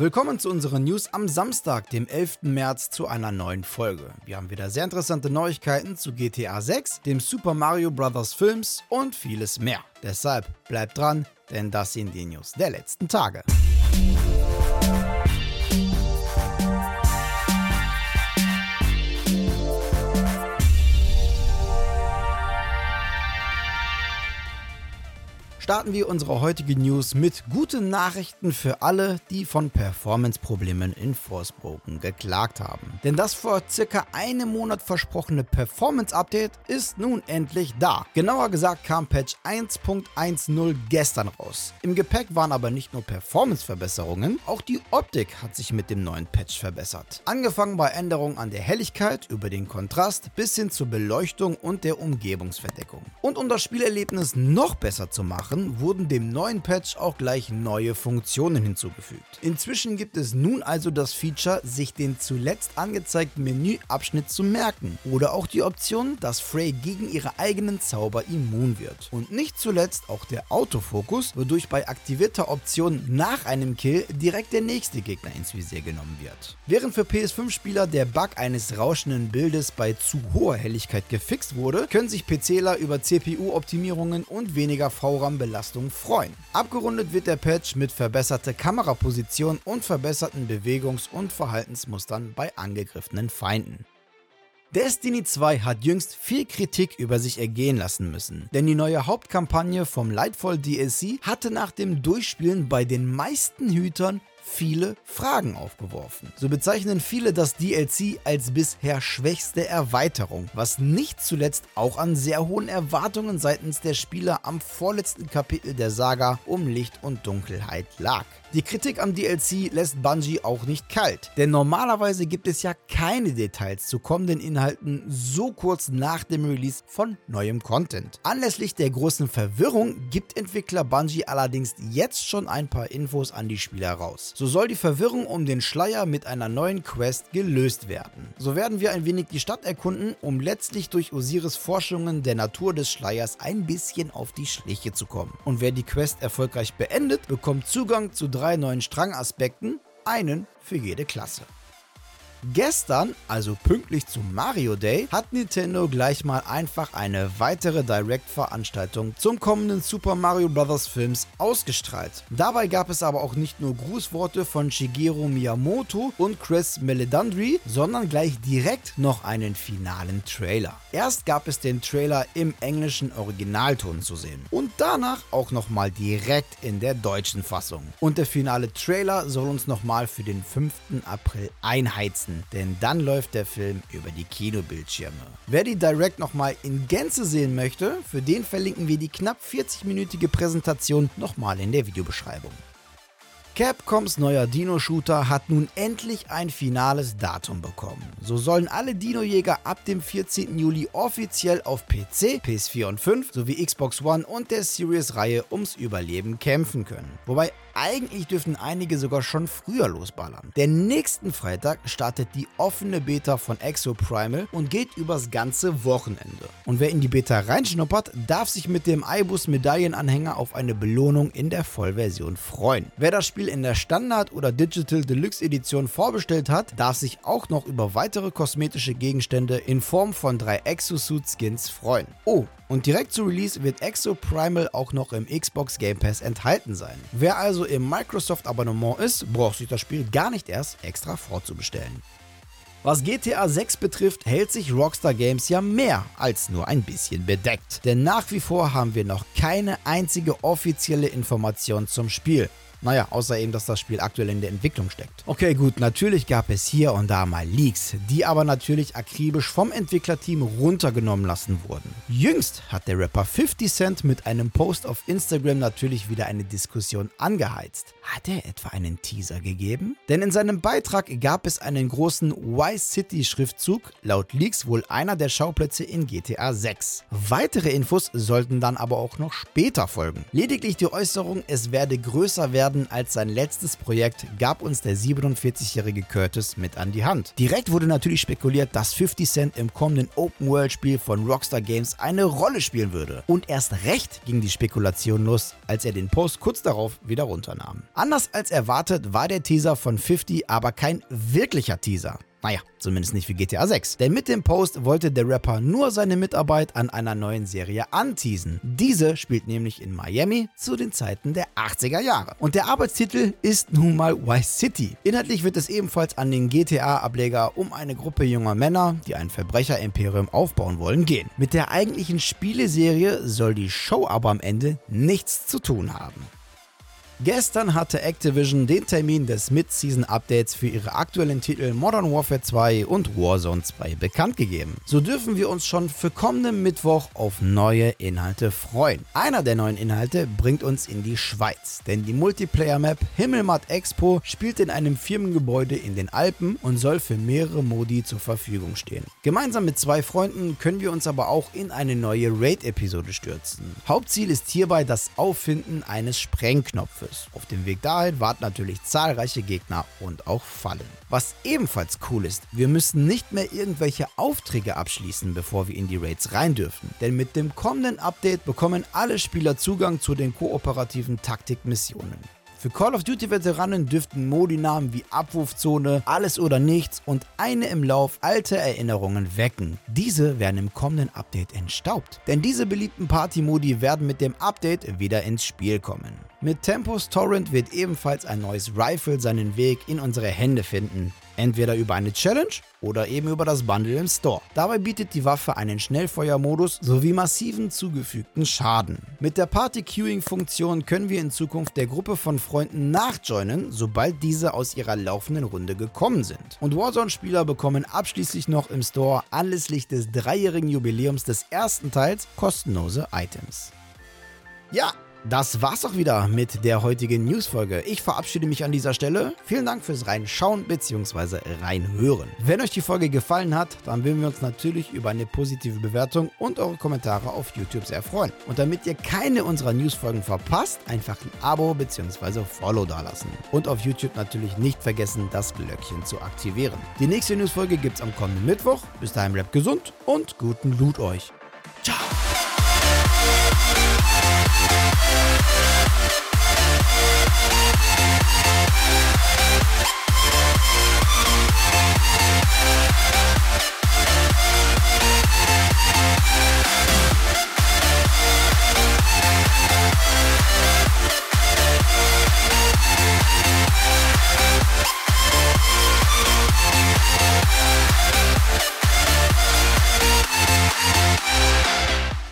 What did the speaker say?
Willkommen zu unseren News am Samstag, dem 11. März, zu einer neuen Folge. Wir haben wieder sehr interessante Neuigkeiten zu GTA 6, dem Super Mario Bros. Films und vieles mehr. Deshalb bleibt dran, denn das sind die News der letzten Tage. Starten wir unsere heutige News mit guten Nachrichten für alle, die von Performance-Problemen in Forspoken geklagt haben. Denn das vor circa einem Monat versprochene Performance-Update ist nun endlich da. Genauer gesagt kam Patch 1.10 gestern raus. Im Gepäck waren aber nicht nur Performance-Verbesserungen, auch die Optik hat sich mit dem neuen Patch verbessert. Angefangen bei Änderungen an der Helligkeit, über den Kontrast bis hin zur Beleuchtung und der Umgebungsverdeckung. Und um das Spielerlebnis noch besser zu machen, Jahren wurden dem neuen Patch auch gleich neue Funktionen hinzugefügt. Inzwischen gibt es nun also das Feature, sich den zuletzt angezeigten Menüabschnitt zu merken oder auch die Option, dass Frey gegen ihre eigenen Zauber immun wird. Und nicht zuletzt auch der Autofokus, wodurch bei aktivierter Option nach einem Kill direkt der nächste Gegner ins Visier genommen wird. Während für PS5-Spieler der Bug eines rauschenden Bildes bei zu hoher Helligkeit gefixt wurde, können sich PCler über CPU-Optimierungen und weniger VRAM Belastung freuen. Abgerundet wird der Patch mit verbesserter Kameraposition und verbesserten Bewegungs- und Verhaltensmustern bei angegriffenen Feinden. Destiny 2 hat jüngst viel Kritik über sich ergehen lassen müssen, denn die neue Hauptkampagne vom Lightfall DLC hatte nach dem Durchspielen bei den meisten Hütern viele Fragen aufgeworfen. So bezeichnen viele das DLC als bisher schwächste Erweiterung, was nicht zuletzt auch an sehr hohen Erwartungen seitens der Spieler am vorletzten Kapitel der Saga um Licht und Dunkelheit lag. Die Kritik am DLC lässt Bungie auch nicht kalt, denn normalerweise gibt es ja keine Details zu kommenden Inhalten so kurz nach dem Release von neuem Content. Anlässlich der großen Verwirrung gibt Entwickler Bungie allerdings jetzt schon ein paar Infos an die Spieler raus. So soll die Verwirrung um den Schleier mit einer neuen Quest gelöst werden. So werden wir ein wenig die Stadt erkunden, um letztlich durch Osiris Forschungen der Natur des Schleiers ein bisschen auf die Schliche zu kommen. Und wer die Quest erfolgreich beendet, bekommt Zugang zu drei neuen Strangaspekten, einen für jede Klasse. Gestern, also pünktlich zum Mario Day, hat Nintendo gleich mal einfach eine weitere Direct-Veranstaltung zum kommenden Super Mario Bros. Films ausgestrahlt. Dabei gab es aber auch nicht nur Grußworte von Shigeru Miyamoto und Chris Meledandri, sondern gleich direkt noch einen finalen Trailer. Erst gab es den Trailer im englischen Originalton zu sehen und danach auch nochmal direkt in der deutschen Fassung. Und der finale Trailer soll uns nochmal für den 5. April einheizen vergessen, denn dann läuft der Film über die Kinobildschirme. Wer die Direct nochmal in Gänze sehen möchte, für den verlinken wir die knapp 40-minütige Präsentation nochmal in der Videobeschreibung. Capcoms neuer Dino-Shooter hat nun endlich ein finales Datum bekommen. So sollen alle Dino-Jäger ab dem 14. Juli offiziell auf PC, PS4 und 5 sowie Xbox One und der Series-Reihe ums Überleben kämpfen können. Wobei eigentlich dürften einige sogar schon früher losballern. Denn nächsten Freitag startet die offene Beta von Exo Primal und geht übers ganze Wochenende. Und wer in die Beta reinschnuppert, darf sich mit dem iBus Medaillenanhänger auf eine Belohnung in der Vollversion freuen. Wer das Spiel in der Standard- oder Digital Deluxe Edition vorbestellt hat, darf sich auch noch über weitere kosmetische Gegenstände in Form von drei Exosuit Skins freuen. Oh, und direkt zu Release wird Exo Primal auch noch im Xbox Game Pass enthalten sein. Wer also im Microsoft Abonnement ist, braucht sich das Spiel gar nicht erst extra vorzubestellen. Was GTA 6 betrifft, hält sich Rockstar Games ja mehr als nur ein bisschen bedeckt. Denn nach wie vor haben wir noch keine einzige offizielle Information zum Spiel. Naja, außer eben, dass das Spiel aktuell in der Entwicklung steckt. Okay, gut, natürlich gab es hier und da mal Leaks, die aber natürlich akribisch vom Entwicklerteam runtergenommen lassen wurden. Jüngst hat der Rapper 50 Cent mit einem Post auf Instagram natürlich wieder eine Diskussion angeheizt. Hat er etwa einen Teaser gegeben? Denn in seinem Beitrag gab es einen großen Y-City-Schriftzug, laut Leaks wohl einer der Schauplätze in GTA 6. Weitere Infos sollten dann aber auch noch später folgen. Lediglich die Äußerung, es werde größer werden, werden als sein letztes Projekt, gab uns der 47-jährige Curtis mit an die Hand. Direkt wurde natürlich spekuliert, dass 50 Cent im kommenden Open-World-Spiel von Rockstar Games eine Rolle spielen würde. Und erst recht ging die Spekulation los, als er den Post kurz darauf wieder runternahm. Anders als erwartet war der Teaser von 50 aber kein wirklicher Teaser. Naja, zumindest nicht wie GTA 6. Denn mit dem Post wollte der Rapper nur seine Mitarbeit an einer neuen Serie anteasen. Diese spielt nämlich in Miami zu den Zeiten der 80er Jahre. Und der Arbeitstitel ist nun mal Vice City. Inhaltlich wird es ebenfalls an den GTA-Ableger um eine Gruppe junger Männer, die ein Verbrecher-Imperium aufbauen wollen, gehen. Mit der eigentlichen Spieleserie soll die Show aber am Ende nichts zu tun haben. Gestern hatte Activision den Termin des Mid-Season-Updates für ihre aktuellen Titel Modern Warfare 2 und Warzone 2 bekannt gegeben. So dürfen wir uns schon für kommenden Mittwoch auf neue Inhalte freuen. Einer der neuen Inhalte bringt uns in die Schweiz, denn die Multiplayer-Map Himmelmatt Expo spielt in einem Firmengebäude in den Alpen und soll für mehrere Modi zur Verfügung stehen. Gemeinsam mit zwei Freunden können wir uns aber auch in eine neue Raid-Episode stürzen. Hauptziel ist hierbei das Auffinden eines Sprengknopfes. Bosses. Auf dem Weg dahin warten natürlich zahlreiche Gegner und auch Fallen. Was ebenfalls cool ist, wir müssen nicht mehr irgendwelche Aufträge abschließen, bevor wir in die Raids rein dürfen. Denn mit dem kommenden Update bekommen alle Spieler Zugang zu den kooperativen Taktikmissionen. Für Call of Duty Veteranen dürften Modi-Namen wie Abwurfzone, Alles oder Nichts und eine im Lauf alte Erinnerungen wecken. Diese werden im kommenden Update entstaubt. Denn diese beliebten Party-Modi werden mit dem Update wieder ins Spiel kommen. Mit Tempos Torrent wird ebenfalls ein neues Rifle seinen Weg in unsere Hände finden. Entweder über eine Challenge oder eben über das Bundle im Store. Dabei bietet die Waffe einen Schnellfeuermodus sowie massiven zugefügten Schaden. Mit der Party-Queuing-Funktion können wir in Zukunft der Gruppe von Freunden nachjoinen, sobald diese aus ihrer laufenden Runde gekommen sind. Und Warzone-Spieler bekommen abschließlich noch im Store anlässlich des dreijährigen Jubiläums des ersten Teils kostenlose Items. Ja, das war's auch wieder mit der heutigen Newsfolge. Ich verabschiede mich an dieser Stelle. Vielen Dank fürs Reinschauen bzw. Reinhören. Wenn euch die Folge gefallen hat, dann würden wir uns natürlich über eine positive Bewertung und eure Kommentare auf YouTube sehr freuen. Und damit ihr keine unserer Newsfolgen verpasst, einfach ein Abo bzw. Follow dalassen. Und auf YouTube natürlich nicht vergessen, das Glöckchen zu aktivieren. Die nächste Newsfolge gibt's am kommenden Mittwoch. Bis dahin bleibt gesund und guten Loot euch.